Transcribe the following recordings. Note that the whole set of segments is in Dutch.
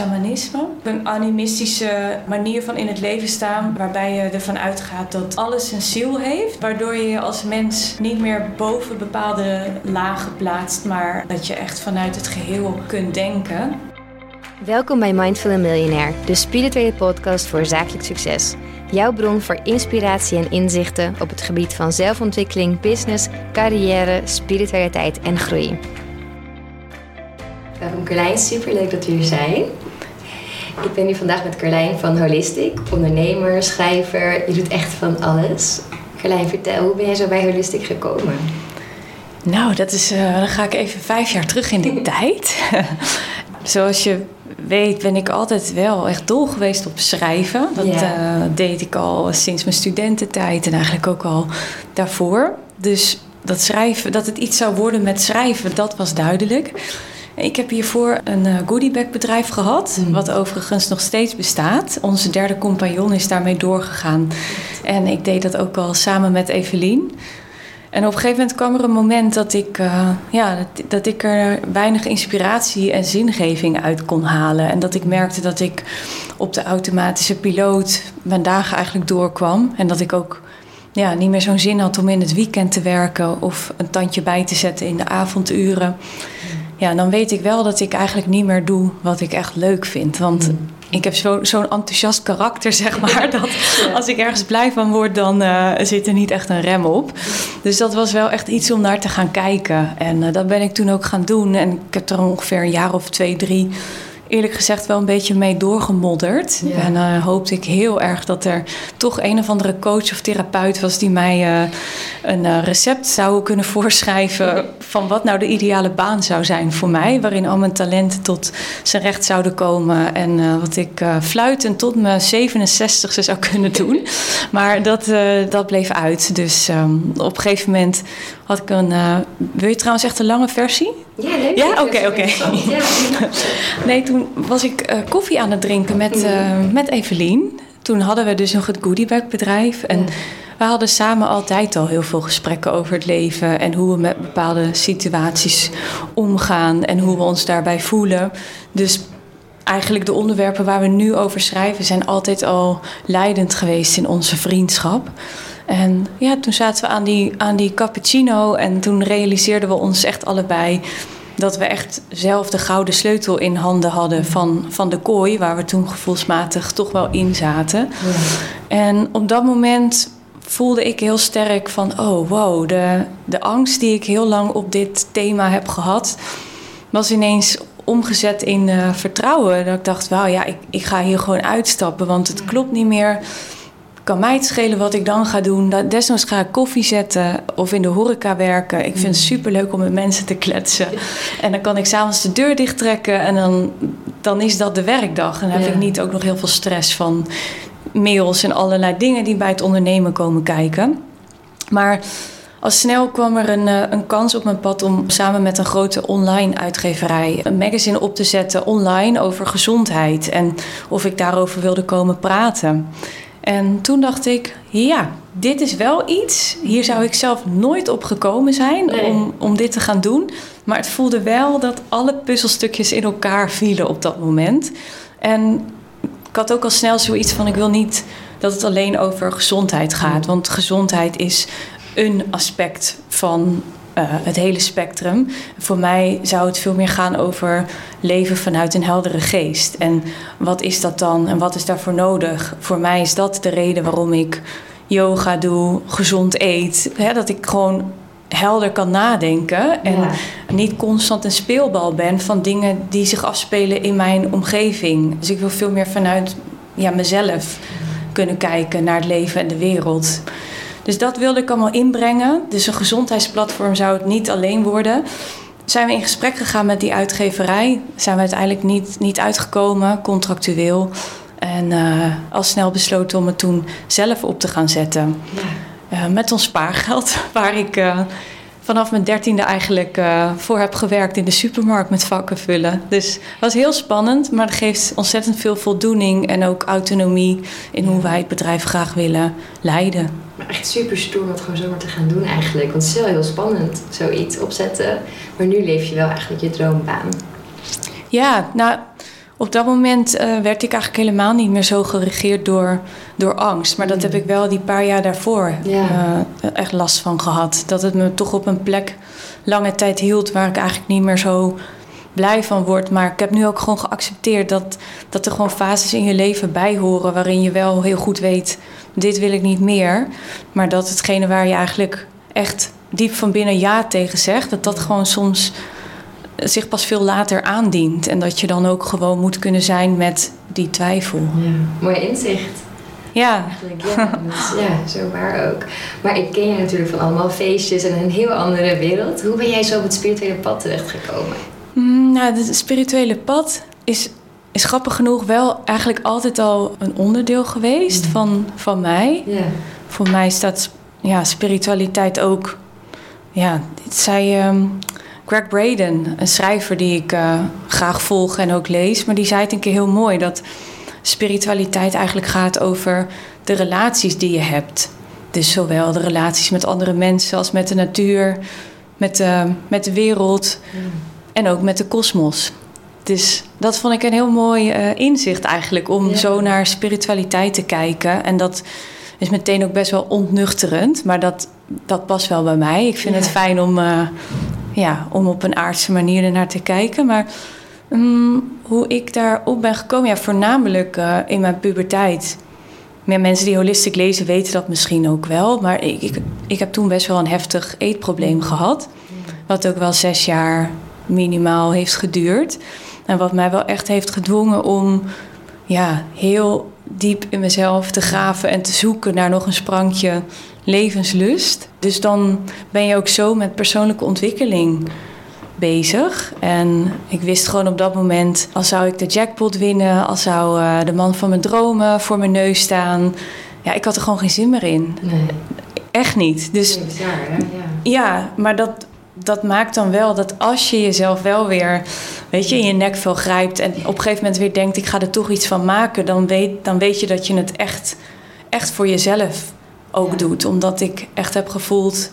shamanisme. Een animistische manier van in het leven staan, waarbij je ervan uitgaat dat alles een ziel heeft, waardoor je je als mens niet meer boven bepaalde lagen plaatst, maar dat je echt vanuit het geheel kunt denken. Welkom bij Mindful Millionaire, de spirituele podcast voor zakelijk succes. Jouw bron voor inspiratie en inzichten op het gebied van zelfontwikkeling, business, carrière, spiritualiteit en groei. Welkom Carlijn, superleuk dat u hier zijn. Ik ben hier vandaag met Carlijn van Holistic, ondernemer, schrijver. Je doet echt van alles. Carlijn, vertel, hoe ben jij zo bij Holistic gekomen? Nou, dat is, uh, dan ga ik even vijf jaar terug in de tijd. Zoals je weet ben ik altijd wel echt dol geweest op schrijven. Dat uh, deed ik al sinds mijn studententijd en eigenlijk ook al daarvoor. Dus dat schrijven, dat het iets zou worden met schrijven, dat was duidelijk. Ik heb hiervoor een uh, goodiebag bedrijf gehad, mm. wat overigens nog steeds bestaat. Onze derde compagnon is daarmee doorgegaan. En ik deed dat ook al samen met Evelien. En op een gegeven moment kwam er een moment dat ik, uh, ja, dat, dat, ik er weinig inspiratie en zingeving uit kon halen. En dat ik merkte dat ik op de automatische piloot mijn dagen eigenlijk doorkwam. En dat ik ook ja, niet meer zo'n zin had om in het weekend te werken of een tandje bij te zetten in de avonduren ja, dan weet ik wel dat ik eigenlijk niet meer doe wat ik echt leuk vind. Want mm. ik heb zo'n zo enthousiast karakter, zeg maar. Dat als ik ergens blij van word, dan uh, zit er niet echt een rem op. Dus dat was wel echt iets om naar te gaan kijken. En uh, dat ben ik toen ook gaan doen. En ik heb er ongeveer een jaar of twee, drie eerlijk gezegd wel een beetje mee doorgemodderd. En uh, hoopte ik heel erg dat er toch een of andere coach of therapeut was die mij uh, een uh, recept zou kunnen voorschrijven van wat nou de ideale baan zou zijn voor mij, waarin al mijn talenten tot zijn recht zouden komen en wat ik fluitend tot mijn 67 zou kunnen doen. Maar dat, dat bleef uit. Dus um, op een gegeven moment had ik een. wil je trouwens echt een lange versie? Ja, leuk. Ja, oké, oké. nee, toen was ik uh, koffie aan het drinken met, uh, met Evelien. Toen hadden we dus nog het goodiebag bedrijf. En we hadden samen altijd al heel veel gesprekken over het leven. En hoe we met bepaalde situaties omgaan. En hoe we ons daarbij voelen. Dus eigenlijk de onderwerpen waar we nu over schrijven... zijn altijd al leidend geweest in onze vriendschap. En ja, toen zaten we aan die, aan die cappuccino en toen realiseerden we ons echt allebei dat we echt zelf de gouden sleutel in handen hadden van, van de kooi, waar we toen gevoelsmatig toch wel in zaten. En op dat moment voelde ik heel sterk van, oh wow, de, de angst die ik heel lang op dit thema heb gehad, was ineens omgezet in uh, vertrouwen. Dat ik dacht, wauw, ja, ik, ik ga hier gewoon uitstappen, want het klopt niet meer kan mij het schelen wat ik dan ga doen. Desnoods ga ik koffie zetten of in de horeca werken. Ik vind het mm. super leuk om met mensen te kletsen. En dan kan ik s'avonds de deur dicht trekken en dan, dan is dat de werkdag. En dan heb ik niet ook nog heel veel stress van mails en allerlei dingen die bij het ondernemen komen kijken. Maar al snel kwam er een, eh, een kans op mijn pad om samen met een grote online uitgeverij een magazine op te zetten online over gezondheid en of ik daarover wilde komen praten. En toen dacht ik, ja, dit is wel iets. Hier zou ik zelf nooit op gekomen zijn om, om dit te gaan doen. Maar het voelde wel dat alle puzzelstukjes in elkaar vielen op dat moment. En ik had ook al snel zoiets van: ik wil niet dat het alleen over gezondheid gaat. Want gezondheid is een aspect van uh, het hele spectrum. Voor mij zou het veel meer gaan over leven vanuit een heldere geest. En wat is dat dan en wat is daarvoor nodig? Voor mij is dat de reden waarom ik yoga doe, gezond eet. Hè, dat ik gewoon helder kan nadenken en niet constant een speelbal ben van dingen die zich afspelen in mijn omgeving. Dus ik wil veel meer vanuit ja, mezelf kunnen kijken naar het leven en de wereld. Dus dat wilde ik allemaal inbrengen. Dus een gezondheidsplatform zou het niet alleen worden. Zijn we in gesprek gegaan met die uitgeverij. Zijn we uiteindelijk niet, niet uitgekomen, contractueel. En uh, al snel besloten om het toen zelf op te gaan zetten. Ja. Uh, met ons spaargeld, waar ik uh, vanaf mijn dertiende eigenlijk uh, voor heb gewerkt in de supermarkt met vakken vullen. Dus het was heel spannend, maar het geeft ontzettend veel voldoening en ook autonomie in hoe wij het bedrijf graag willen leiden. Maar echt super stoer om het gewoon zomaar te gaan doen eigenlijk. Want het is wel heel spannend, zoiets opzetten. Maar nu leef je wel eigenlijk je droombaan. Ja, nou op dat moment uh, werd ik eigenlijk helemaal niet meer zo geregeerd door, door angst. Maar dat heb ik wel die paar jaar daarvoor uh, echt last van gehad. Dat het me toch op een plek lange tijd hield waar ik eigenlijk niet meer zo blij van word. Maar ik heb nu ook gewoon geaccepteerd dat, dat er gewoon fases in je leven bij horen waarin je wel heel goed weet, dit wil ik niet meer. Maar dat hetgene waar je eigenlijk echt diep van binnen ja tegen zegt, dat dat gewoon soms zich pas veel later aandient. En dat je dan ook gewoon moet kunnen zijn met die twijfel. Ja, mooi inzicht. Ja. ja, ja, zo waar ook. Maar ik ken je natuurlijk van allemaal feestjes en een heel andere wereld. Hoe ben jij zo op het spirituele pad terechtgekomen? Mm, nou, het spirituele pad is, is grappig genoeg wel eigenlijk altijd al een onderdeel geweest mm. van, van mij. Ja. Voor mij staat ja, spiritualiteit ook. Ja, zei um, Greg Braden, een schrijver die ik uh, graag volg en ook lees. Maar die zei het een keer heel mooi: dat spiritualiteit eigenlijk gaat over de relaties die je hebt. Dus zowel de relaties met andere mensen als met de natuur, met de, met de wereld mm. en ook met de kosmos. Dus dat vond ik een heel mooi uh, inzicht eigenlijk, om zo naar spiritualiteit te kijken. En dat is meteen ook best wel ontnuchterend, maar dat, dat past wel bij mij. Ik vind het fijn om, uh, ja, om op een aardse manier ernaar te kijken. Maar um, hoe ik daarop ben gekomen, ja, voornamelijk uh, in mijn puberteit. Meer mensen die holistic lezen weten dat misschien ook wel. Maar ik, ik, ik heb toen best wel een heftig eetprobleem gehad. Wat ook wel zes jaar minimaal heeft geduurd. En wat mij wel echt heeft gedwongen om ja, heel diep in mezelf te graven en te zoeken naar nog een sprankje levenslust. Dus dan ben je ook zo met persoonlijke ontwikkeling bezig. En ik wist gewoon op dat moment, als zou ik de jackpot winnen, als zou uh, de man van mijn dromen voor mijn neus staan. Ja, ik had er gewoon geen zin meer in. Nee. Echt niet. Dus, ja, maar dat, dat maakt dan wel dat als je jezelf wel weer, weet je, in je nekvel grijpt en op een gegeven moment weer denkt, ik ga er toch iets van maken, dan weet, dan weet je dat je het echt, echt voor jezelf ook doet. Omdat ik echt heb gevoeld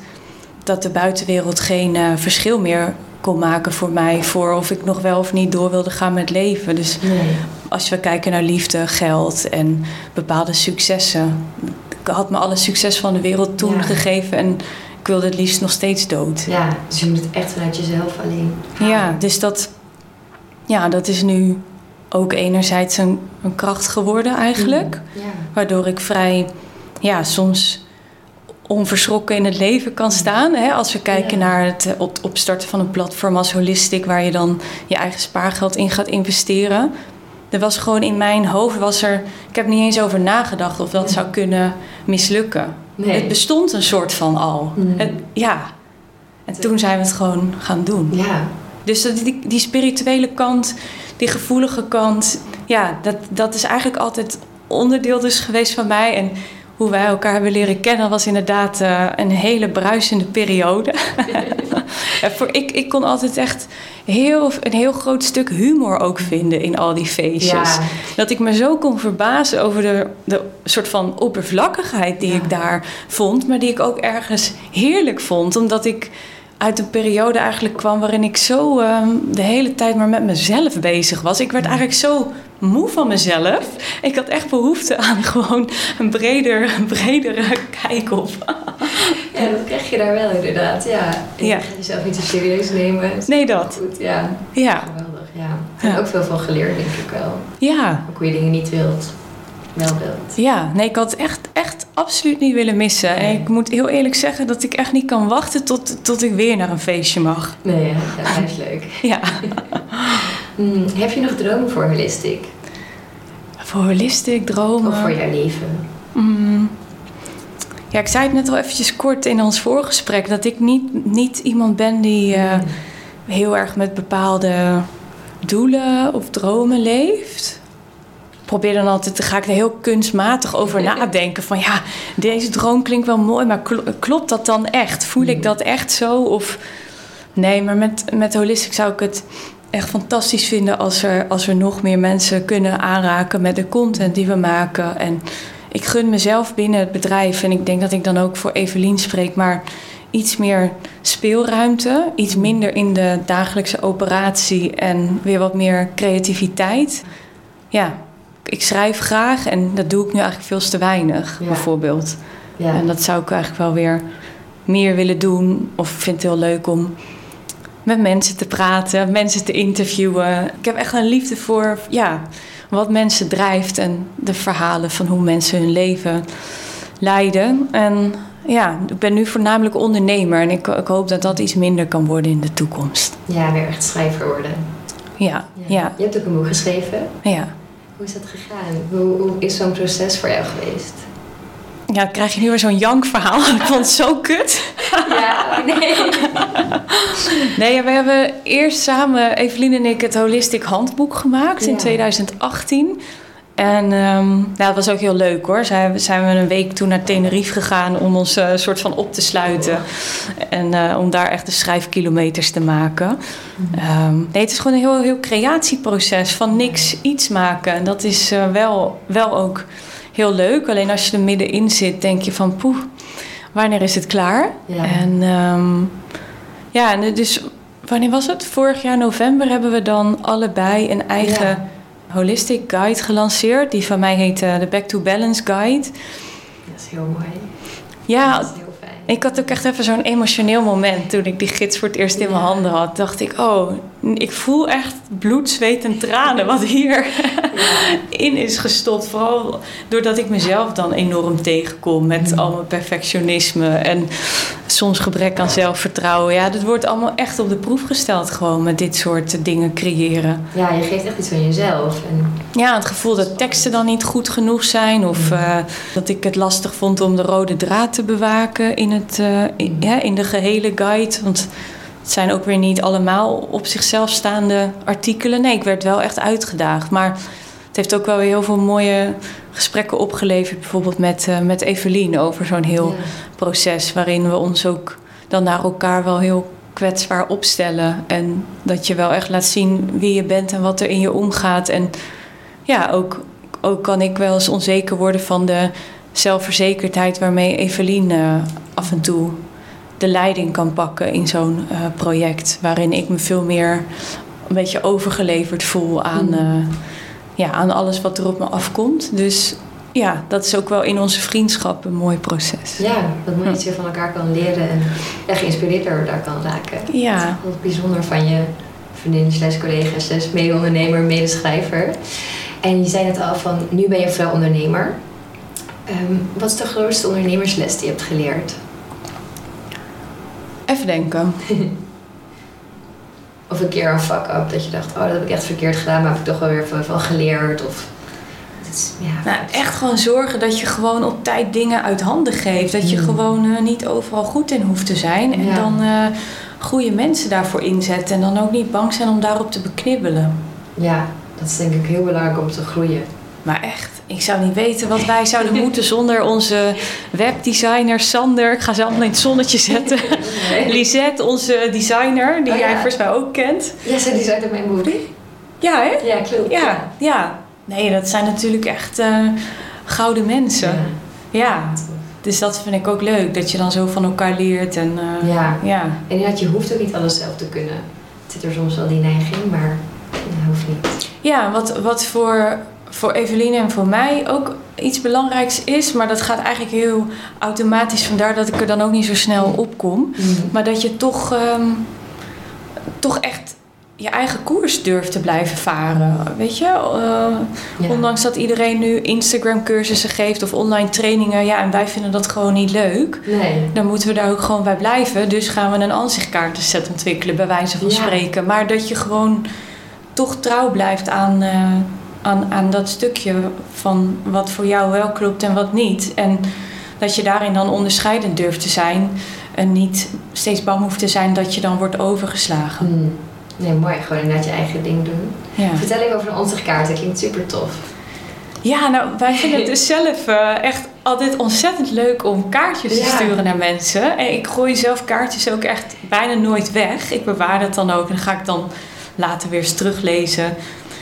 dat de buitenwereld geen uh, verschil meer kon maken voor mij, voor of ik nog wel of niet door wilde gaan met leven. Dus nee. als we kijken naar liefde, geld en bepaalde successen. Ik had me alle succes van de wereld toen gegeven en ik wilde het liefst nog steeds dood. Ja, dus je moet het echt vanuit jezelf alleen. Ja, dus dat, ja, dat is nu ook enerzijds een, een kracht geworden eigenlijk. Mm, ja. Waardoor ik vrij, ja, soms onverschrokken in het leven kan staan. Hè? Als we kijken naar het opstarten van een platform als Holistic, waar je dan je eigen spaargeld in gaat investeren. Er was gewoon in mijn hoofd, was er, ik heb niet eens over nagedacht of dat zou kunnen mislukken. Nee. Het bestond een soort van al. Mm. Het, ja. En toen zijn we het gewoon gaan doen. Ja. Dus die, die spirituele kant, die gevoelige kant, ja, dat, dat is eigenlijk altijd onderdeel dus geweest van mij. En hoe wij elkaar hebben leren kennen was inderdaad uh, een hele bruisende periode. ja, voor, ik, ik kon altijd echt heel, een heel groot stuk humor ook vinden in al die feestjes. Dat ik me zo kon verbazen over de, de soort van oppervlakkigheid die ik daar vond, maar die ik ook ergens heerlijk vond, omdat ik uit een periode eigenlijk kwam waarin ik zo ehm, de hele tijd maar met mezelf bezig was. Ik werd eigenlijk zo moe van mezelf. Ik had echt behoefte aan gewoon een breder, bredere kijk op. Ja, dat krijg je daar wel inderdaad. Ja. Je ja. gaat jezelf niet zo serieus nemen. Nee, dat. Goed, ja. Ja. Geweldig, ja. Ik heb ook veel van geleerd, denk ik wel. Ja. Ook hoe je dingen niet wilt wel Ja, nee, ik had het echt, echt absoluut niet willen missen. En ik moet heel eerlijk zeggen dat ik echt niet kan wachten tot, tot ik weer naar een feestje mag. Nee, dat is leuk. ja. Hmm, heb je nog dromen voor Holistic? Voor Holistic dromen? Of voor jouw leven? Mm. Ja, ik zei het net al eventjes kort in ons voorgesprek... dat ik niet, niet iemand ben die uh, heel erg met bepaalde doelen of dromen leeft probeer dan altijd, ga ik er heel kunstmatig over nadenken. Van ja, deze droom klinkt wel mooi, maar klopt dat dan echt? Voel ik dat echt zo? Of nee, maar met, met Holistic zou ik het echt fantastisch vinden als er, als er nog meer mensen kunnen aanraken met de content die we maken. En ik gun mezelf binnen het bedrijf, en ik denk dat ik dan ook voor Evelien spreek, maar iets meer speelruimte, iets minder in de dagelijkse operatie en weer wat meer creativiteit. Ja, ik schrijf graag en dat doe ik nu eigenlijk veel te weinig, bijvoorbeeld. Ja. En dat zou ik eigenlijk wel weer meer willen doen. Of vind het heel leuk om met mensen te praten, mensen te interviewen. Ik heb echt een liefde voor ja, wat mensen drijft en de verhalen van hoe mensen hun leven leiden. En ja, ik ben nu voornamelijk ondernemer en ik, ik hoop dat dat iets minder kan worden in de toekomst. Ja, weer echt schrijver worden. Ja, ja. Je hebt ook een boek geschreven. Ja. Hoe is dat gegaan? Hoe, hoe is zo'n proces voor jou geweest? Ja, krijg je nu weer zo'n jankverhaal. Ik vond het zo kut. Ja, nee. nee, we hebben eerst samen, Evelien en ik, het Holistic Handboek gemaakt in 2018. En um, nou, dat was ook heel leuk hoor. Zijn, zijn we een week toen naar Tenerife gegaan om ons uh, soort van op te sluiten. En uh, om daar echt de schrijfkilometers te maken. Um, nee, het is gewoon een heel, heel creatieproces van niks iets maken. En dat is uh, wel, wel ook heel leuk. Alleen als je er middenin zit, denk je van poeh, wanneer is het klaar? Ja. En um, ja, dus wanneer was het? Vorig jaar november hebben we dan allebei een eigen ja. holistic guide gelanceerd. Die van mij heet uh, de Back to Balance Guide. Dat is heel mooi. Ja, ik had ook echt even zo'n emotioneel moment toen ik die gids voor het eerst in mijn handen had. Dacht ik, oh, ik voel echt bloed, zweet en tranen wat hier in is gestopt. Vooral doordat ik mezelf dan enorm tegenkom met mm. al mijn perfectionisme en soms gebrek aan zelfvertrouwen. Ja, dat wordt allemaal echt op de proef gesteld gewoon met dit soort dingen creëren. Ja, je geeft echt iets van jezelf. En... Ja, het gevoel dat teksten dan niet goed genoeg zijn of mm. uh, dat ik het lastig vond om de rode draad te bewaken in, het, uh, in, ja, in de gehele guide. Want het zijn ook weer niet allemaal op zichzelf staande artikelen. Nee, ik werd wel echt uitgedaagd. Maar het heeft ook wel weer heel veel mooie gesprekken opgeleverd. Bijvoorbeeld met, uh, met Evelien over zo'n heel proces. Waarin we ons ook dan naar elkaar wel heel kwetsbaar opstellen. En dat je wel echt laat zien wie je bent en wat er in je omgaat. En ja, ook, ook kan ik wel eens onzeker worden van de zelfverzekerdheid waarmee Evelien uh, af en toe de leiding kan pakken in zo'n uh, project. Waarin ik me veel meer een beetje overgeleverd voel aan, uh, ja, aan alles wat er op me afkomt. Dus ja, dat is ook wel in onze vriendschap een mooi proces. Ja, dat je van elkaar kan leren en ja, geïnspireerd daar kan raken. Ja. Dat is wat bijzonder van je vriendin, slash collega, slash mede-ondernemer, medeschrijver. En je zei net al van, nu ben je vooral ondernemer. Um, wat is de grootste ondernemersles die je hebt geleerd? Even denken. of een keer een fuck-up dat je dacht, oh dat heb ik echt verkeerd gedaan, maar heb ik toch wel weer van geleerd. Of, is, ja, nou, echt gewoon zorgen dat je gewoon op tijd dingen uit handen geeft. Dat je mm. gewoon uh, niet overal goed in hoeft te zijn. En dan uh, goede mensen daarvoor inzetten. En dan ook niet bang zijn om daarop te beknibbelen. Ja, dat is denk ik heel belangrijk om te groeien. Maar echt, ik zou niet weten wat wij zouden moeten zonder onze webdesigner Sander. Ik ga ze allemaal in het zonnetje zetten. Nee. Lisette, onze designer, die oh, jij volgens mij ook kent. Ja, zij designt mijn moeder. Ja, hè? Ja, klopt. Ja, ja. Nee, dat zijn natuurlijk echt uh, gouden mensen. Ja. ja. Dus dat vind ik ook leuk, dat je dan zo van elkaar leert. En, uh, ja. ja. En ja, je hoeft ook niet alles zelf te kunnen. Het zit er soms wel die neiging, maar dat hoeft niet. Ja, wat, wat voor voor Eveline en voor mij ook iets belangrijks is, maar dat gaat eigenlijk heel automatisch. Vandaar dat ik er dan ook niet zo snel op kom. Mm. Maar dat je toch, um, toch echt je eigen koers durft te blijven varen. Weet je, uh, ja. ondanks dat iedereen nu Instagram-cursussen geeft of online trainingen, ja, en wij vinden dat gewoon niet leuk, nee. dan moeten we daar ook gewoon bij blijven. Dus gaan we een aanzichtkaartenset ontwikkelen, bij wijze van ja. spreken. Maar dat je gewoon toch trouw blijft aan. Uh, aan, aan dat stukje van wat voor jou wel klopt en wat niet. En dat je daarin dan onderscheidend durft te zijn en niet steeds bang hoeft te zijn dat je dan wordt overgeslagen. Mm. Nee, mooi. Gewoon inderdaad je eigen ding doen. Ja. Vertel even over de onzichtkaart. Dat klinkt super tof. Ja, nou, wij vinden het dus zelf uh, echt altijd ontzettend leuk om kaartjes ja. te sturen naar mensen. En ik gooi zelf kaartjes ook echt bijna nooit weg. Ik bewaar dat dan ook en dan ga ik dan later weer eens teruglezen.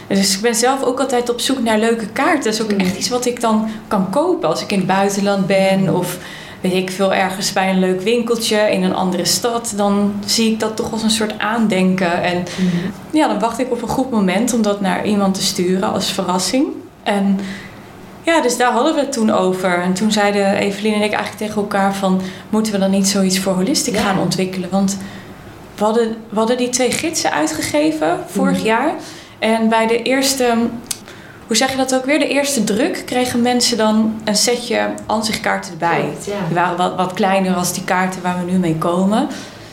Dus ik ben zelf ook altijd op zoek naar leuke kaarten. Dat is ook echt iets wat ik dan kan kopen als ik in het buitenland ben. Of weet ik veel, ergens bij een leuk winkeltje in een andere stad, dan zie ik dat toch als een soort aandenken. En Mhm. ja, dan wacht ik op een goed moment om dat naar iemand te sturen als verrassing. En ja, dus daar hadden we het toen over. En toen zeiden Evelien en ik eigenlijk tegen elkaar van... moeten we dan niet zoiets voor Holistic Ja. gaan ontwikkelen? Want we hadden, we hadden die twee gidsen uitgegeven vorig jaar. En bij de eerste... Hoe zeg je dat ook weer? De eerste druk kregen mensen dan een setje ansichtkaarten erbij. Die waren wat, wat kleiner als die kaarten waar we nu mee komen.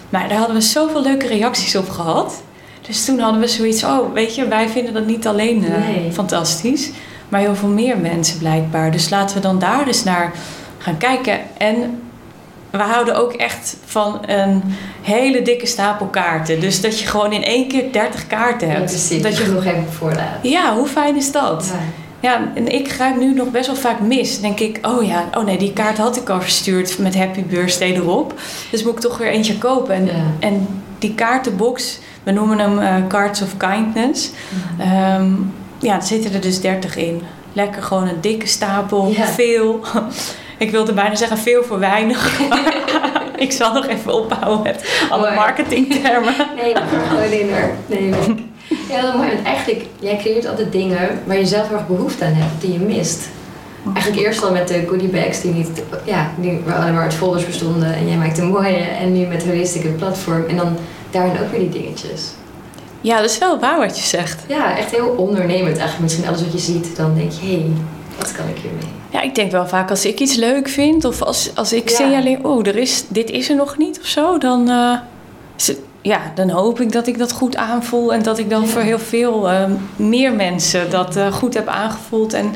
Maar daar hadden we zoveel leuke reacties op gehad. Dus toen hadden we zoiets, oh weet je, wij vinden dat niet alleen eh, Nee. fantastisch. Maar heel veel meer mensen blijkbaar. Dus laten we dan daar eens naar gaan kijken. En we houden ook echt van een hele dikke stapel kaarten. Dus dat je gewoon in één keer 30 kaarten Ja, hebt. precies. dat je, genoeg hebt op voorraad. ja, hoe fijn is dat? Ja. Ja, en ik grijp nu nog best wel vaak mis. Dan denk ik, oh ja, oh nee, die kaart had ik al verstuurd met Happy Birthday erop. Dus moet ik toch weer eentje kopen. En, Ja. en die kaartenbox, we noemen hem eh, Cards of Kindness. Ehm, ja, er zitten er dus 30 in. Lekker gewoon een dikke stapel, Ja. veel. Ik wilde bijna zeggen veel voor weinig. ik zal nog even opbouwen met alle Mooi. marketingtermen. Nee, dat gaat gewoon in hoor. Nee, nee. Ja, dat mooi. Want eigenlijk, jij creëert altijd dingen waar je zelf heel erg behoefte aan hebt, die je mist. Eigenlijk eerst al met de goodie bags die niet, ja, die waar alleen maar uit folders bestonden en jij maakt een mooie. En nu met Holistic een platform en dan daarin ook weer die dingetjes. Ja, dat is wel waar wat je zegt. Ja, echt heel ondernemend eigenlijk. Misschien alles wat je ziet, dan denk je, hé, hey, wat kan ik hiermee? Ja, ik denk wel vaak als ik iets leuk vind of als, als ik Ja. signaleer, oh, er is, dit is er nog niet of zo, dan, eh, het- ja, dan hoop ik dat ik dat goed aanvoel en dat ik dan Ja. voor heel veel eh, meer mensen dat eh, goed heb aangevoeld en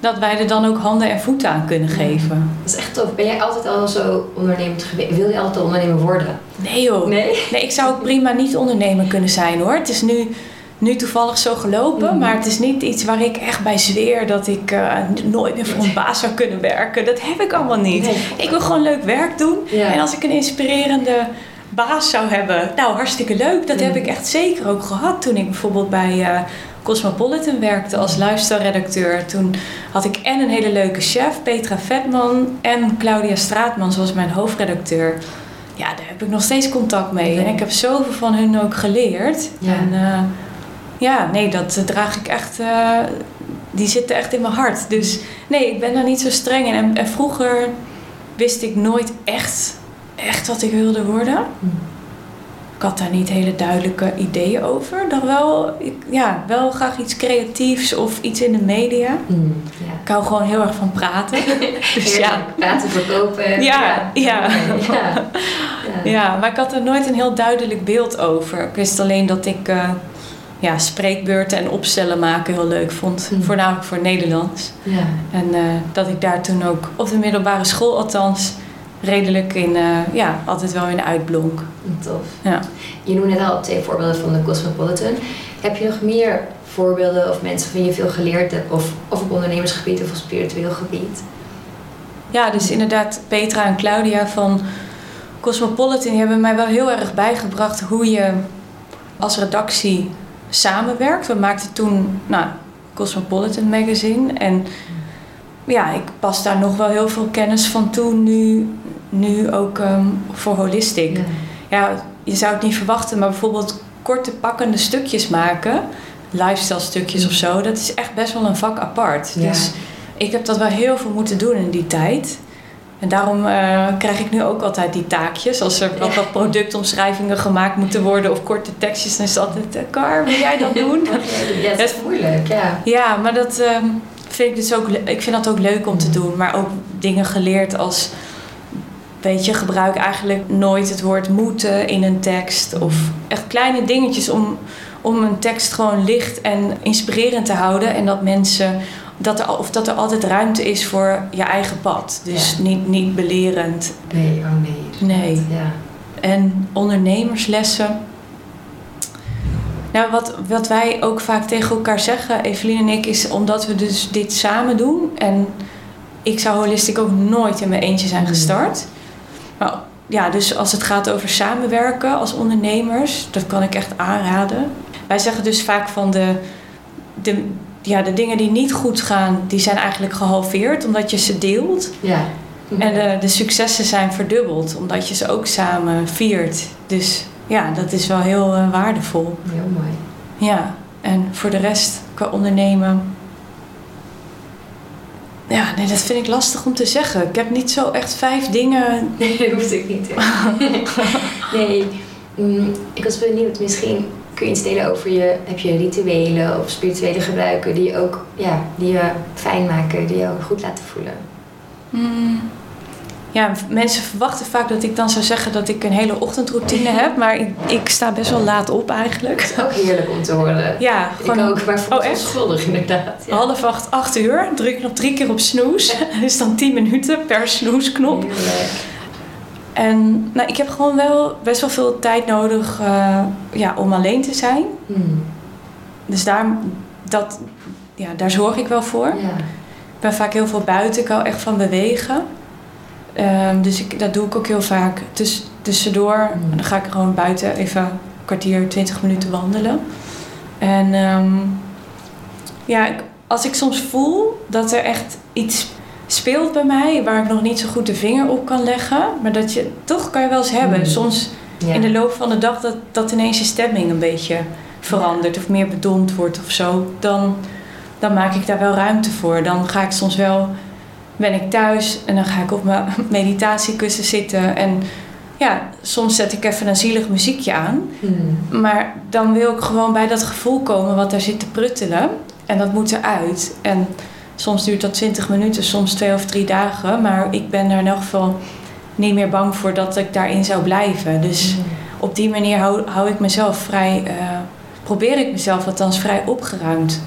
dat wij er dan ook handen en voeten aan kunnen geven. Dat is echt tof. Ben jij altijd al zo ondernemend geweest? Wil je altijd al ondernemer worden? Nee joh. Nee? Nee, ik zou ook prima niet ondernemer kunnen zijn hoor. Het is nu, nu toevallig zo gelopen, Mhm. maar het is niet iets waar ik echt bij zweer dat ik eh, nooit meer voor een baas zou kunnen werken. Dat heb ik allemaal niet. Nee. Ik wil gewoon leuk werk doen. Ja. En als ik een inspirerende baas zou hebben, nou hartstikke leuk. Dat heb Mhm. ik echt zeker ook gehad toen ik bijvoorbeeld bij eh, Cosmopolitan werkte als luisterredacteur. Toen had ik en een hele leuke chef, Petra Vetman, en Claudia Straatman zoals mijn hoofdredacteur. Ja, daar heb ik nog steeds contact mee. En ik heb zoveel van hun ook geleerd. Ja. En eh, ja, nee, dat eh, draag ik echt. eh, die zitten echt in mijn hart. Dus nee, ik ben daar niet zo streng in. En, en vroeger wist ik nooit echt, echt wat ik wilde worden. Ik had daar niet hele duidelijke ideeën over. Dan wel, ik, ja, wel graag iets creatiefs of iets in de media. Hmm, ja. Ik hou gewoon heel erg van praten. dus ja. Praten, verkopen. Ja, ja. ja. Ja, maar ik had er nooit een heel duidelijk beeld over. Ik wist alleen dat ik eh, ja, spreekbeurten en opstellen maken heel leuk vond. Hmm. Voornamelijk voor Nederlands. Ja. En eh, dat ik daar toen ook, op de middelbare school althans, redelijk in, eh, ja, altijd wel in uitblonk. Tof. Ja. Je noemde net al twee voorbeelden van de Cosmopolitan. Heb je nog meer voorbeelden of mensen van je veel geleerd hebt? Of, of op ondernemersgebied of op spiritueel gebied? ja, dus inderdaad Petra en Claudia van Cosmopolitan die hebben mij wel heel erg bijgebracht hoe je als redactie samenwerkt. We maakten toen nou, Cosmopolitan Magazine en ja, ik pas daar nog wel heel veel kennis van toe nu, nu ook ehm, voor Holistic. Ja. Ja, je zou het niet verwachten, maar bijvoorbeeld korte pakkende stukjes maken, lifestyle stukjes of zo, dat is echt best wel een vak apart. Ja. Dus ik heb dat wel heel veel moeten doen in die tijd. En daarom eh, krijg ik nu ook altijd die taakjes. Als er wat, productomschrijvingen gemaakt moeten worden of korte tekstjes, dan is het altijd, eh, Kar, wil jij dat doen? Ja, dat is moeilijk, ja. Ja, maar dat ehm, vind ik dus ook. Ik vind dat ook leuk om te doen. Maar ook dingen geleerd als. Weet je, gebruik eigenlijk nooit het woord moeten in een tekst. Of echt kleine dingetjes om, om een tekst gewoon licht en inspirerend te houden. En dat mensen. Dat er, of dat er altijd ruimte is voor je eigen pad. Dus Ja. niet, niet belerend. Nee, oh nee. Nee. Ja. En ondernemerslessen. Nou, wat, wat wij ook vaak tegen elkaar zeggen, Evelien en ik, is omdat we dus dit samen doen. En ik zou Holistic ook nooit in mijn eentje zijn Mm. gestart. Maar ja, dus als het gaat over samenwerken als ondernemers, dat kan ik echt aanraden. Wij zeggen dus vaak van de, de, ja, de dingen die niet goed gaan, die zijn eigenlijk gehalveerd omdat je ze deelt. Ja. En de, de successen zijn verdubbeld, omdat je ze ook samen viert. Dus ja, dat is wel heel uh, waardevol. Heel mooi. Ja, en voor de rest, qua ondernemen. Ja, nee, dat vind ik lastig om te zeggen. Ik heb niet zo echt vijf dingen. Nee, dat hoeft ik niet. nee, mm, ik was benieuwd, misschien kun je iets delen over je, heb je rituelen of spirituele gebruiken die je ook, ja, die je fijn maken, die je ook goed laten voelen? Mm. Ja, mensen verwachten vaak dat ik dan zou zeggen dat ik een hele ochtendroutine heb, maar ik, ik sta best wel laat op eigenlijk. Dat is ook heerlijk om te horen. Ja, gewoon. Ik ook, maar voelt oh, schuldig inderdaad. Ja. Half acht, acht uur, druk nog drie keer op snoes. Dat is dan tien minuten per snoesknop. Heerlijk. En nou, ik heb gewoon wel best wel veel tijd nodig uh, ja, om alleen te zijn. Hmm. Dus daar, dat, ja, daar zorg ik wel voor. Ja. Ik ben vaak heel veel buiten. Ik hou echt van bewegen. Um, dus ik, dat doe ik ook heel vaak. Tuss, tussendoor hmm. dan ga ik gewoon buiten even een kwartier, twintig minuten wandelen. En um, ja, als ik soms voel dat er echt iets speelt bij mij waar ik nog niet zo goed de vinger op kan leggen. Maar dat je toch kan je wel eens hebben. Mm. Soms in de loop van de dag dat, dat ineens je stemming een beetje verandert of meer bedompt wordt of zo. Dan, dan maak ik daar wel ruimte voor. Dan ga ik soms wel, ben ik thuis en dan ga ik op mijn meditatiekussen zitten. En ja, soms zet ik even een zielig muziekje aan. Mm. Maar dan wil ik gewoon bij dat gevoel komen wat daar zit te pruttelen. En dat moet eruit. En Soms duurt dat 20 minuten, soms twee of drie dagen. Maar ik ben er in elk geval niet meer bang voor dat ik daarin zou blijven. Dus mm. op die manier hou, hou ik mezelf vrij, uh, probeer ik mezelf althans vrij opgeruimd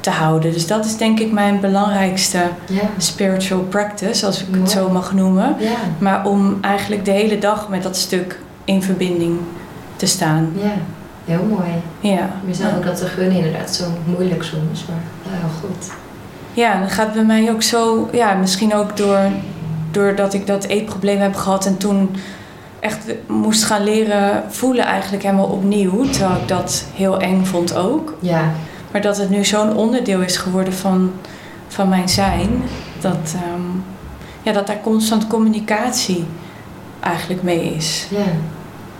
te houden. Dus dat is denk ik mijn belangrijkste spiritual practice, als ik het zo mag noemen. Maar om eigenlijk de hele dag met dat stuk in verbinding te staan. Ja, heel mooi. Ja. Mezelf ook dat te gunnen inderdaad, zo moeilijk soms, maar ja, heel goed. Ja, dat gaat bij mij ook zo, ja, misschien ook door, doordat ik dat eetprobleem heb gehad en toen echt moest gaan leren voelen eigenlijk helemaal opnieuw. Terwijl ik dat heel eng vond ook. Ja. Maar dat het nu zo'n onderdeel is geworden van, van mijn zijn. Dat, ehm, ja, dat daar constant communicatie eigenlijk mee is. Ja.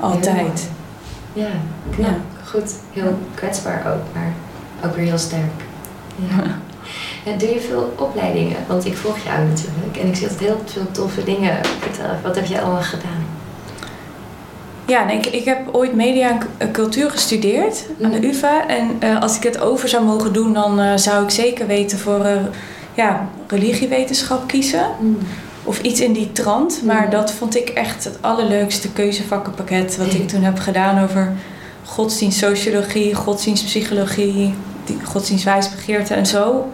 Altijd. Ja, ja. goed. Heel kwetsbaar ook, maar ook weer heel sterk. Ja. doe je veel opleidingen? Want ik volg jou natuurlijk en ik zie altijd heel veel toffe dingen vertellen. Wat heb jij allemaal gedaan? Ja, nee, ik, ik heb ooit media en cultuur gestudeerd aan de mhm. UvA. En uh, als ik het over zou mogen doen, dan uh, zou ik zeker weten voor uh, ja, religiewetenschap kiezen. Mm. Of iets in die trant. Maar mhm. dat vond ik echt het allerleukste keuzevakkenpakket wat ik toen heb gedaan over godsdienst, sociologie, godsdienstpsychologie, godsdienstwijsbegeerte en zo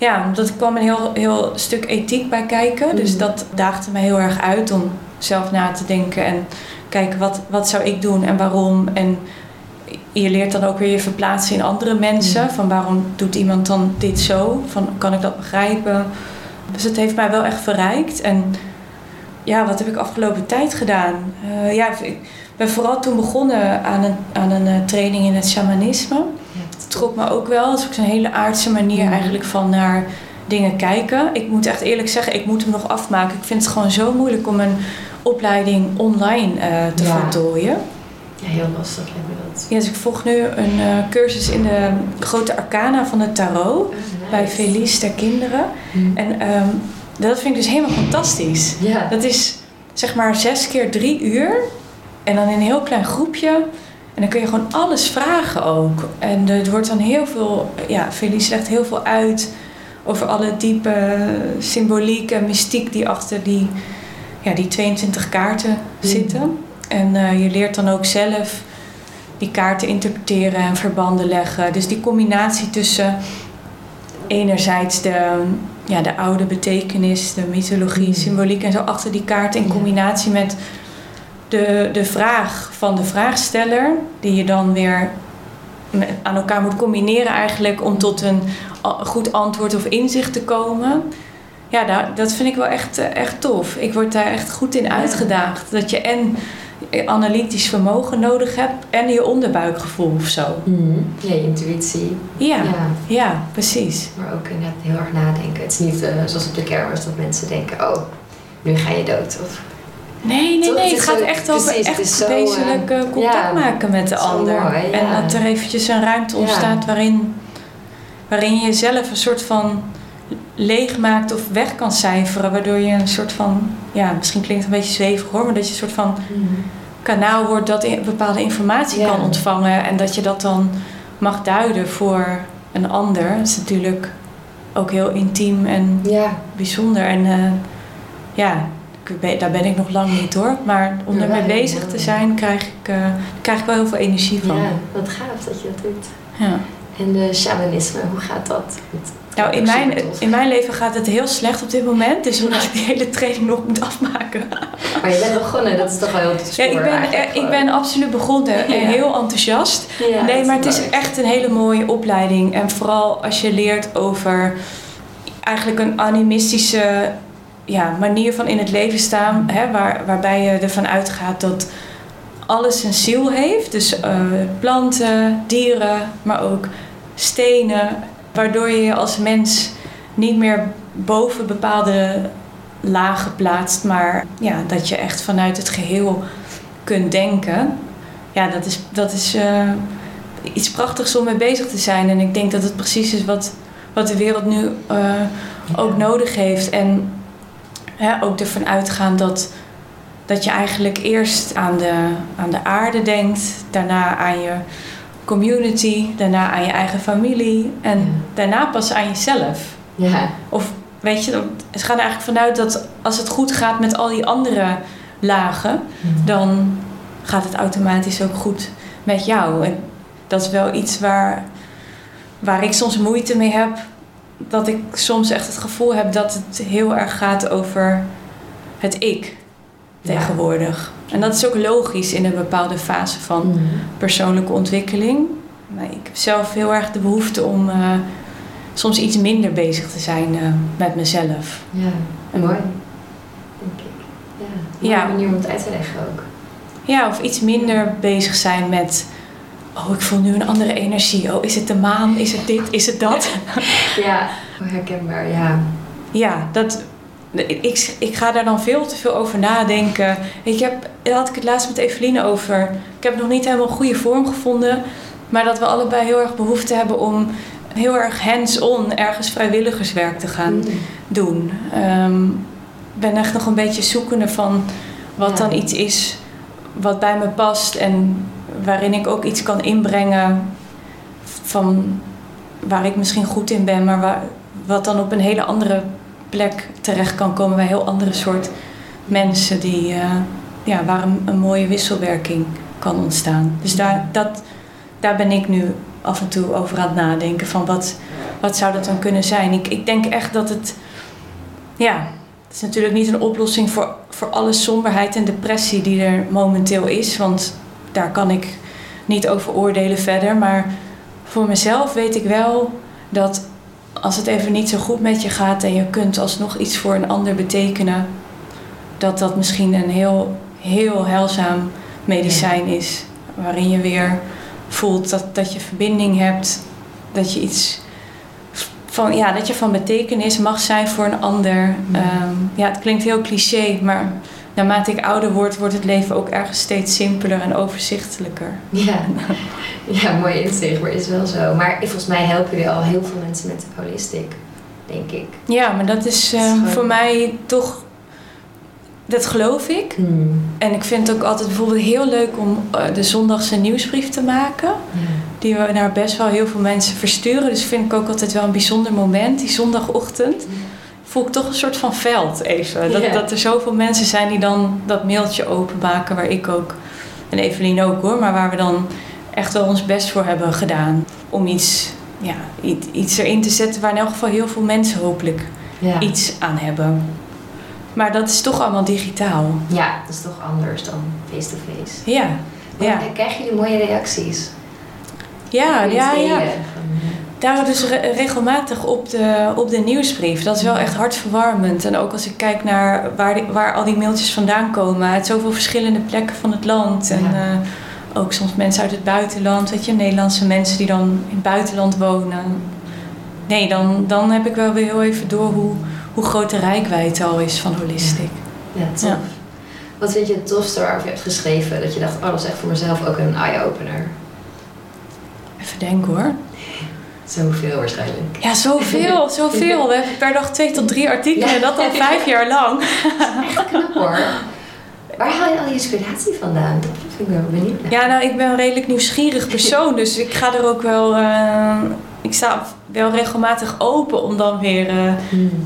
ja, dat kwam een heel, heel stuk ethiek bij kijken. Dus mm. dat daagde mij heel erg uit om zelf na te denken en kijken wat, wat zou ik doen en waarom. En je leert dan ook weer je verplaatsen in andere mensen. Mm. Van waarom doet iemand dan dit zo? Van kan ik dat begrijpen? Dus het heeft mij wel echt verrijkt. En ja, wat heb ik afgelopen tijd gedaan? Uh, ja, ik ben vooral toen begonnen aan een, aan een uh, training in het shamanisme trok me ook wel. Dat is ook zo'n hele aardse manier mm. eigenlijk van naar dingen kijken. Ik moet echt eerlijk zeggen, ik moet hem nog afmaken. Ik vind het gewoon zo moeilijk om een opleiding online uh, te ja. voltooien. Ja, heel lastig lijkt me dat. Ja, dus ik volg nu een uh, cursus in de grote arcana van het tarot. Oh, bij Felice ter Kinderen. Mm. En um, dat vind ik dus helemaal fantastisch. Ja. Dat is zeg maar zes keer drie uur. En dan in een heel klein groepje en dan kun je gewoon alles vragen ook. En er wordt dan heel veel, ja, Felice legt heel veel uit over alle diepe symboliek en mystiek die achter die, ja, die 22 kaarten mm. zitten. En uh, je leert dan ook zelf die kaarten interpreteren en verbanden leggen. Dus die combinatie tussen enerzijds de, ja, de oude betekenis, de mythologie, mm. symboliek en zo achter die kaarten in combinatie met de, de vraag van de vraagsteller, die je dan weer aan elkaar moet combineren eigenlijk om tot een goed antwoord of inzicht te komen. Ja, dat vind ik wel echt, eh, echt tof. Ik word daar echt goed in uitgedaagd. Dat je en analytisch vermogen nodig hebt en je onderbuikgevoel of zo. Mm. Ja, intuïtie. Ja, ja, ja. precies. Maar ook inderdaad heel erg nadenken. Het is niet uh, zoals op de kermis dat mensen denken, oh, nu ga je dood. Of... Nee, nee, nee. Het, gaat echt over precies, echt zo, wezenlijk uh, contact maken met de ander. Mooi, en dat er eventjes een ruimte ontstaat waarin, waarin je jezelf een soort van leeg maakt of weg kan cijferen. Waardoor je een soort van, ja, misschien klinkt het een beetje zwevig hoor, maar dat je een soort van mm. kanaal wordt dat bepaalde informatie kan ontvangen. En dat je dat dan mag duiden voor een ander. Dat is natuurlijk ook heel intiem en bijzonder. En uh, ja, daar ben ik nog lang niet hoor. Maar om ermee bezig te zijn, krijg ik, uh, krijg ik wel heel veel energie van. Ja, wat gaaf dat je dat doet. Ja. En de shamanisme, hoe gaat dat? Nou, in mijn, in mijn leven gaat het heel slecht op dit moment. Dus omdat ik die hele training nog moet afmaken. Maar je bent begonnen, dat is toch wel heel te Ja, ik ben, ik ben absoluut begonnen en heel enthousiast. nee, maar het is echt een hele mooie opleiding. En vooral als je leert over eigenlijk een animistische ja, manier van in het leven staan. Hè, waar, waarbij je ervan uitgaat dat alles een ziel heeft. Dus uh, planten, dieren, maar ook stenen. Waardoor je je als mens niet meer boven bepaalde lagen plaatst. Maar ja, dat je echt vanuit het geheel kunt denken. Ja, dat is, dat is uh, iets prachtigs om mee bezig te zijn. En ik denk dat het precies is wat, wat de wereld nu uh, ook nodig heeft. En hè, ook ervan uitgaan dat, dat je eigenlijk eerst aan de, aan de aarde denkt, daarna aan je community, daarna aan je eigen familie en daarna pas aan jezelf. Ja. Of weet je, het gaat er eigenlijk vanuit dat als het goed gaat met al die andere lagen, mhm. dan gaat het automatisch ook goed met jou. En dat is wel iets waar, waar ik soms moeite mee heb dat ik soms echt het gevoel heb dat het heel erg gaat over het ik tegenwoordig. En dat is ook logisch in een bepaalde fase van mhm. persoonlijke ontwikkeling. Maar ik heb zelf heel erg de behoefte om uh, soms iets minder bezig te zijn uh, met mezelf. Ja, en mooi. Denk ik. Ja, ja. manier om het uit te leggen ook. Ja, of iets minder bezig zijn met oh, ik voel nu een andere energie. Oh, is het de maan? Is het dit? Is het dat? ja, herkenbaar, ja. Ja, dat, ik, ik ga daar dan veel te veel over nadenken. Ik heb, daar had ik het laatst met Eveline over. Ik heb nog niet helemaal een goede vorm gevonden. Maar dat we allebei heel erg behoefte hebben om heel erg hands-on ergens vrijwilligerswerk te gaan mm. doen. Ehm, ik ben echt nog een beetje zoekende van wat dan iets is wat bij me past. En waarin ik ook iets kan inbrengen van waar ik misschien goed in ben, maar waar, wat dan op een hele andere plek terecht kan komen bij heel andere soort mensen die, uh, ja, waar een, een, mooie wisselwerking kan ontstaan. Dus daar, dat, daar ben ik nu af en toe over aan het nadenken van wat, wat zou dat dan kunnen zijn. Ik, ik denk echt dat het, ja, het is natuurlijk niet een oplossing voor, voor alle somberheid en depressie die er momenteel is, want daar kan ik niet over oordelen verder. Maar voor mezelf weet ik wel dat als het even niet zo goed met je gaat en je kunt alsnog iets voor een ander betekenen, dat dat misschien een heel, heel heilzaam medicijn is. Waarin je weer voelt dat, dat je verbinding hebt, dat je iets van, ja, dat je van betekenis mag zijn voor een ander. Ehm, ja, het klinkt heel cliché, maar naarmate ik ouder word, wordt het leven ook ergens steeds simpeler en overzichtelijker. Ja, ja mooi inzicht, maar is wel zo. Maar volgens mij helpen jullie al heel veel mensen met holistic, denk ik. Ja, maar dat is, uh, voor mij toch, dat geloof ik. Hmm. En ik vind het ook altijd bijvoorbeeld heel leuk om uh, de zondagse nieuwsbrief te maken. Die we naar best wel heel veel mensen versturen. Dus vind ik ook altijd wel een bijzonder moment, die zondagochtend voel ik toch een soort van veld even. Dat, dat er zoveel mensen zijn die dan dat mailtje openmaken, waar ik ook, en Evelien ook hoor, maar waar we dan echt wel ons best voor hebben gedaan. Om iets, ja, iets erin te zetten waar in elk geval heel veel mensen hopelijk iets aan hebben. Maar dat is toch allemaal digitaal. Ja, dat is toch anders dan face-to-face. Ja. ja. Krijg je die mooie reacties? Ja, ja, ja daar dus regelmatig op de, op de nieuwsbrief. Dat is wel echt hartverwarmend. En ook als ik kijk naar waar, waar al die mailtjes vandaan komen. Uit zoveel verschillende plekken van het land. En uh, ook soms mensen uit het buitenland. Weet je, Nederlandse mensen die dan in het buitenland wonen. Nee, dan, dan heb ik wel weer heel even door hoe, hoe groot de rijkwijde al is van Holistic. Ja, tof. Wat vind je het tofste waarover je hebt geschreven? Dat je dacht, oh, dat is echt voor mezelf ook een eye-opener. Even denken hoor. Zoveel waarschijnlijk. Ja, zoveel, zoveel. We hebben per dag twee tot drie artikelen en dat al vijf jaar lang. Echt knap hoor. Waar haal je al je inspiratie vandaan? Dat vind ik wel benieuwd Ja, nou, ik ben een redelijk nieuwsgierig persoon, dus ik ga er ook wel... Uh, ik sta wel regelmatig open om dan weer uh,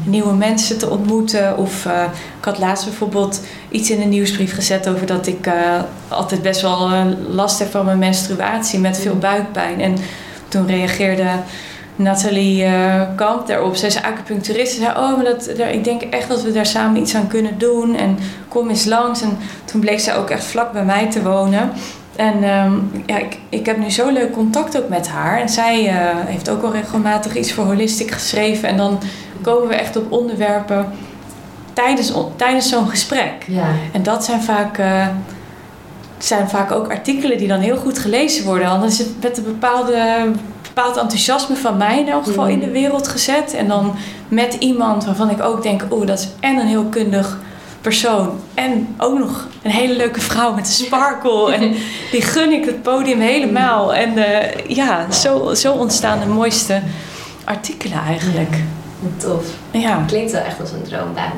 nieuwe mensen te ontmoeten. Of uh, ik had laatst bijvoorbeeld iets in de nieuwsbrief gezet over dat ik altijd best wel last heb van mijn menstruatie met veel buikpijn. En toen reageerde Nathalie uh, Kamp daarop. Zij is acupuncturist. Ze zei, oh, maar dat, ik denk echt dat we daar samen iets aan kunnen doen. En kom eens langs. En toen bleek zij ook echt vlak bij mij te wonen. En ehm, ja, ik, ik heb nu zo leuk contact ook met haar. En zij uh, heeft ook al regelmatig iets voor Holistic geschreven. En dan komen we echt op onderwerpen tijdens, tijdens zo'n gesprek. Ja. En dat zijn vaak... Uh, zijn vaak ook artikelen die dan heel goed gelezen worden. Dan is het met een bepaalde, bepaald enthousiasme van mij in elk geval in de wereld gezet. En dan met iemand waarvan ik ook denk, oh, dat is en een heel kundig persoon. En ook nog een hele leuke vrouw met een sparkle. En die gun ik het podium helemaal. En uh, ja, zo, zo ontstaan de mooiste artikelen eigenlijk. Ja, tof. Ja. Klinkt wel echt als een droombaan.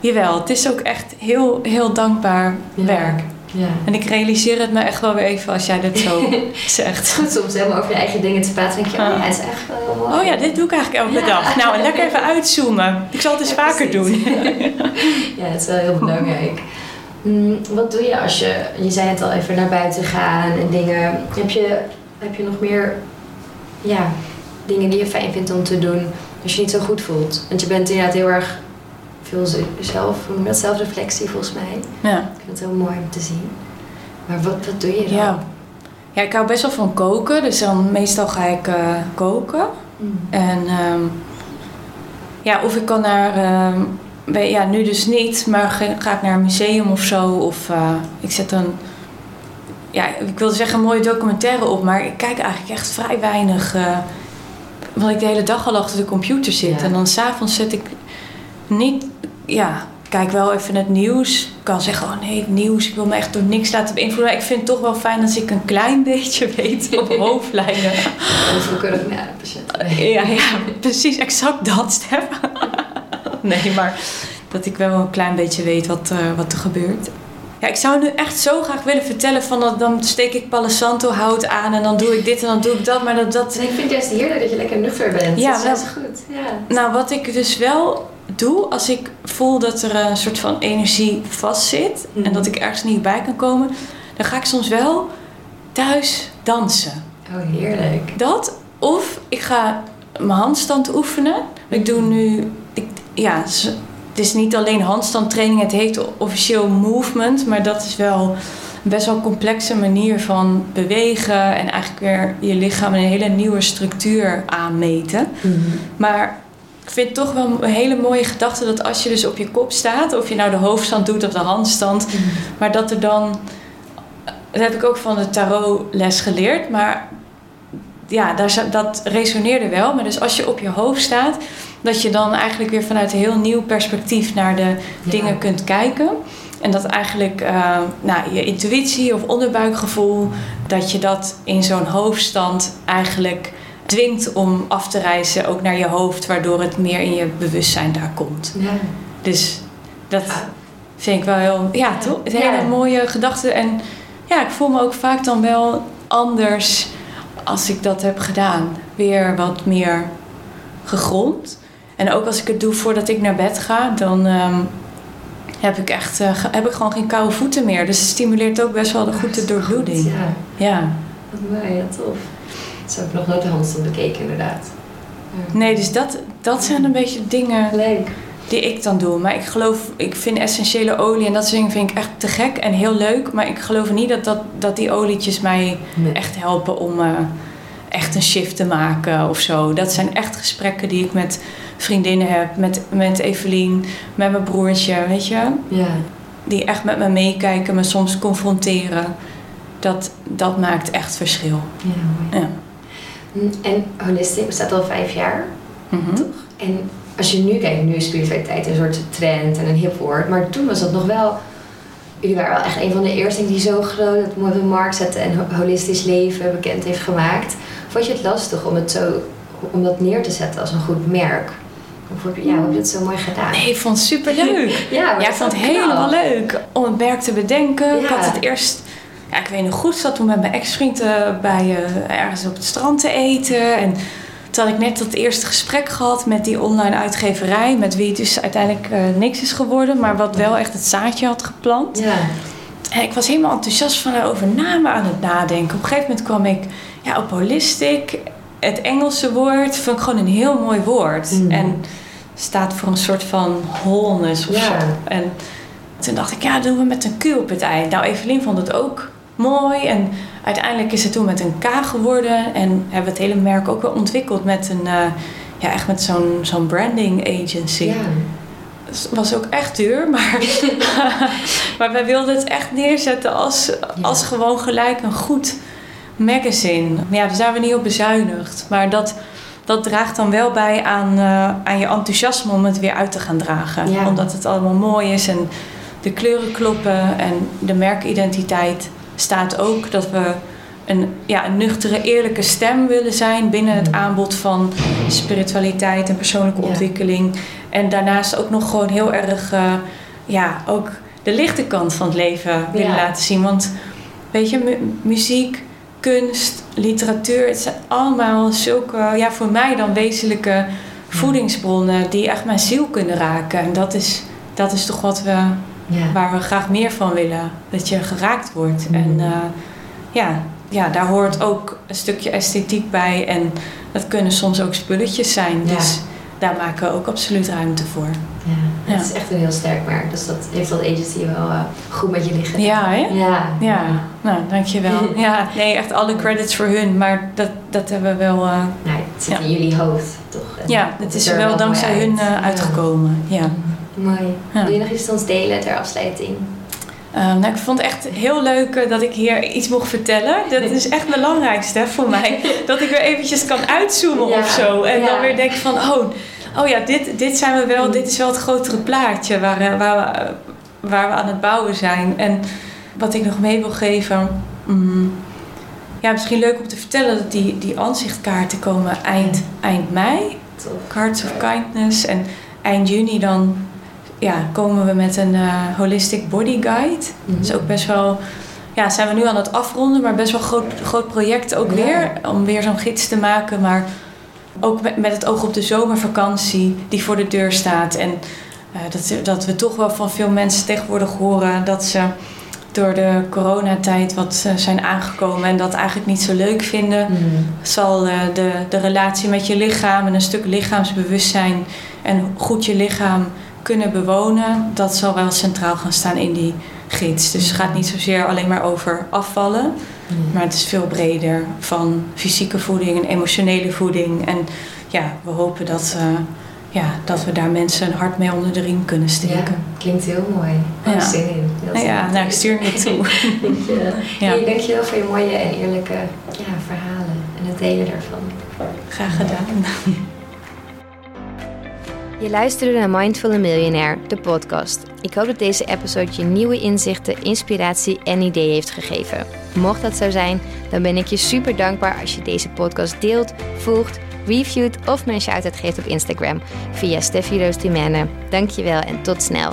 Jawel, het is ook echt heel, heel dankbaar werk. Ja. En ik realiseer het me echt wel weer even als jij dit zo zegt. Goed soms helemaal over je eigen dingen te praten. denk je, oh ja, het is echt wel mooi. Oh ja, dit doe ik eigenlijk elke dag. Nou, en lekker even uitzoomen. Ik zal het eens vaker doen. ja, het is wel heel belangrijk. Mm, wat doe je als je, je zei het al even, naar buiten gaan en dingen. Heb je, heb je nog meer ja, dingen die je fijn vindt om te doen als je niet zo goed voelt? Want je bent inderdaad heel erg veel zelf, met zelfreflectie volgens mij. Ja. Ik vind het heel mooi om te zien. Maar wat, wat doe je dan? Ja. ja, ik hou best wel van koken. Dus dan meestal ga ik uh, koken. Mm. En um, ja, of ik kan naar... Um, ja, nu dus niet, maar ga, ik naar een museum of zo. Of uh, ik zet een... Ja, ik wilde zeggen een mooie documentaire op, maar ik kijk eigenlijk echt vrij weinig... Uh, want ik de hele dag al achter de computer zit. Ja. En dan s'avonds zet ik niet ja, kijk wel even het nieuws. Ik kan zeggen, oh nee, het nieuws, ik wil me echt door niks laten beïnvloeden. Maar ik vind het toch wel fijn als ik een klein beetje weet op hoofdlijnen. We naar patiënt? Ja, ja, precies, exact dat, Stef. nee, maar dat ik wel een klein beetje weet wat, uh, wat er gebeurt. Ja, ik zou nu echt zo graag willen vertellen van dat dan steek ik Palo Santo hout aan en dan doe ik dit en dan doe ik dat. Maar dat, dat... Nee, ik vind het juist heerlijk dat je lekker nuchter bent. Ja, dat is goed. Ja. Nou, wat ik dus wel doe als ik voel dat er een soort van energie vastzit mm. en dat ik ergens niet bij kan komen, dan ga ik soms wel thuis dansen. Oh, heerlijk. Dat, of ik ga mijn handstand oefenen. Ik doe nu, ik, ja, het is niet alleen handstandtraining, het heet officieel movement, maar dat is wel een best wel complexe manier van bewegen en eigenlijk weer je lichaam een hele nieuwe structuur aanmeten. Mm. Maar ik vind toch wel een hele mooie gedachte dat als je dus op je kop staat, of je nou de hoofdstand doet of de handstand, mm. maar dat er dan. Dat heb ik ook van de tarotles geleerd, maar ja, daar, dat resoneerde wel. Maar dus als je op je hoofd staat, dat je dan eigenlijk weer vanuit een heel nieuw perspectief naar de Ja. dingen kunt kijken. En dat eigenlijk eh, nou, je intuïtie of onderbuikgevoel, dat je dat in zo'n hoofdstand eigenlijk dwingt om af te reizen, ook naar je hoofd, waardoor het meer in je bewustzijn daar komt. Ja. Dus dat Ja. vind ik wel heel, ja, toch? Het hele Ja. mooie gedachte. En ja, ik voel me ook vaak dan wel anders als ik dat heb gedaan. Weer wat meer gegrond. En ook als ik het doe voordat ik naar bed ga, dan ehm, heb ik echt eh, heb ik gewoon geen koude voeten meer. Dus het stimuleert ook best wel de goede doorbloeding. Ja, Ja. wat mooi, ja, tof. Zo heb ik nog nooit de handstand bekeken, inderdaad. Ja. Nee, dus dat, dat zijn een beetje dingen Leuk. die ik dan doe. Maar ik geloof, ik vind essentiële olie en dat soort dingen vind ik echt te gek en heel leuk. Maar ik geloof niet dat, dat, dat die olietjes mij Nee. echt helpen om eh, echt een shift te maken of zo. Dat zijn echt gesprekken die ik met vriendinnen heb, met, met Evelien, met mijn broertje, weet je. Ja. Die echt met me meekijken, me soms confronteren. Dat, dat maakt echt verschil. ja, mooi. Ja. En Holistic bestaat al vijf jaar, Mhm. toch? En als je nu kijkt, nu is spiritualiteit een soort trend en een hip woord. Maar toen was dat nog wel... Jullie waren wel echt een van de eerste die zo groot het mooie markt zetten en holistisch leven bekend heeft gemaakt. Vond je het lastig om het zo om dat neer te zetten als een goed merk? Of heb je, ja, hoe heb je het zo mooi gedaan? Nee, ik vond het superleuk. ja, ja, ik vond het helemaal leuk om het merk te bedenken. Ik had het eerst... Ja, ik weet nog goed, zat toen met mijn ex-vriend bij uh, ergens op het strand te eten. En toen had ik net dat eerste gesprek gehad met die online uitgeverij. Met wie het dus uiteindelijk uh, niks is geworden. Maar wat wel echt het zaadje had geplant. Ja. En ik was helemaal enthousiast van over namen aan het nadenken. Op een gegeven moment kwam ik ja, op holistic. Het Engelse woord vond ik gewoon een heel mooi woord. Mm. En staat voor een soort van wholeness of Ja. zo. En toen dacht ik, ja, doen we met een Q op het eind. Nou, Evelien vond het ook mooi. En uiteindelijk is het toen met een K geworden. En hebben we het hele merk ook wel ontwikkeld met een... eh, ja, echt met zo'n zo'n branding agency. Ja. Het was ook echt duur, maar, maar wij wilden het echt neerzetten als, als gewoon gelijk een goed magazine. Ja, daar zijn we niet op bezuinigd. Maar dat, dat draagt dan wel bij aan, eh, aan je enthousiasme om het weer uit te gaan dragen. Ja. Omdat het allemaal mooi is en de kleuren kloppen en de merkidentiteit staat ook dat we een, ja, een nuchtere, eerlijke stem willen zijn binnen het aanbod van spiritualiteit en persoonlijke Ja. ontwikkeling. En daarnaast ook nog gewoon heel erg, eh, ja, ook de lichte kant van het leven willen Ja. laten zien. Want weet je, mu- muziek, kunst, literatuur, het zijn allemaal zulke, ja, voor mij dan wezenlijke voedingsbronnen die echt mijn ziel kunnen raken. En dat is, dat is toch wat we, Ja. waar we graag meer van willen. Dat je geraakt wordt. Mm. En eh, ja, ja, daar hoort ook een stukje esthetiek bij. En dat kunnen soms ook spulletjes zijn. Ja. Dus daar maken we ook absoluut ruimte voor. Ja. Ja. Het is echt een heel sterk merk. Dus dat heeft dat agency wel eh, goed met je liggen. Ja, hè? Ja. Ja, nou, dankjewel. Ja, nee, echt alle credits voor hun. Maar dat, dat hebben we wel... eh, Nou, het zit in jullie hoofd, toch? En ja, het is er wel dankzij hun uit. uitgekomen. Ja. Mooi. Ja. Wil je nog iets ons delen ter afsluiting? Eh, nou, ik vond het echt heel leuk eh, dat ik hier iets mocht vertellen. Dat is echt het belangrijkste hè, voor mij. Dat ik weer eventjes kan uitzoomen Ja, of zo. En ja. dan weer denk van, oh, oh ja, dit, dit zijn we wel, dit is wel het grotere plaatje waar, eh, waar, we, eh, waar we aan het bouwen zijn. En wat ik nog mee wil geven. mm, ja, misschien leuk om te vertellen dat die, die aanzichtkaarten komen eind, eind mei. Cards of Kindness. En eind juni dan ja, komen we met een eh, holistic body guide. Mhm. Dat is ook best wel, ja, zijn we nu aan het afronden, maar best wel groot, groot project ook Ja. weer. Om weer zo'n gids te maken, maar ook met, met het oog op de zomervakantie die voor de deur staat. En eh, dat, dat we toch wel van veel mensen tegenwoordig horen dat ze door de coronatijd wat eh, zijn aangekomen en dat eigenlijk niet zo leuk vinden Mhm. zal de, de relatie met je lichaam en een stuk lichaamsbewustzijn en goed je lichaam kunnen bewonen, dat zal wel centraal gaan staan in die gids. Dus het gaat niet zozeer alleen maar over afvallen, Mhm. maar het is veel breder van fysieke voeding en emotionele voeding. En ja, we hopen dat, eh, ja, dat we daar mensen een hart mee onder de riem kunnen Ja, steken. klinkt heel mooi. Ja. Ja. zin in. Heel Nou ja, nou, ik stuur je toe. Ja. Hey, dankjewel voor je mooie en eerlijke ja, verhalen en het delen daarvan. Graag gedaan. Je luisterde naar Mindful Millionaire, de podcast. Ik hoop dat deze episode je nieuwe inzichten, inspiratie en ideeën heeft gegeven. Mocht dat zo zijn, dan ben ik je super dankbaar als je deze podcast deelt, volgt, reviewt of een shout-out geeft op Instagram via Steffi Roos Dimene. Dankjewel en tot snel.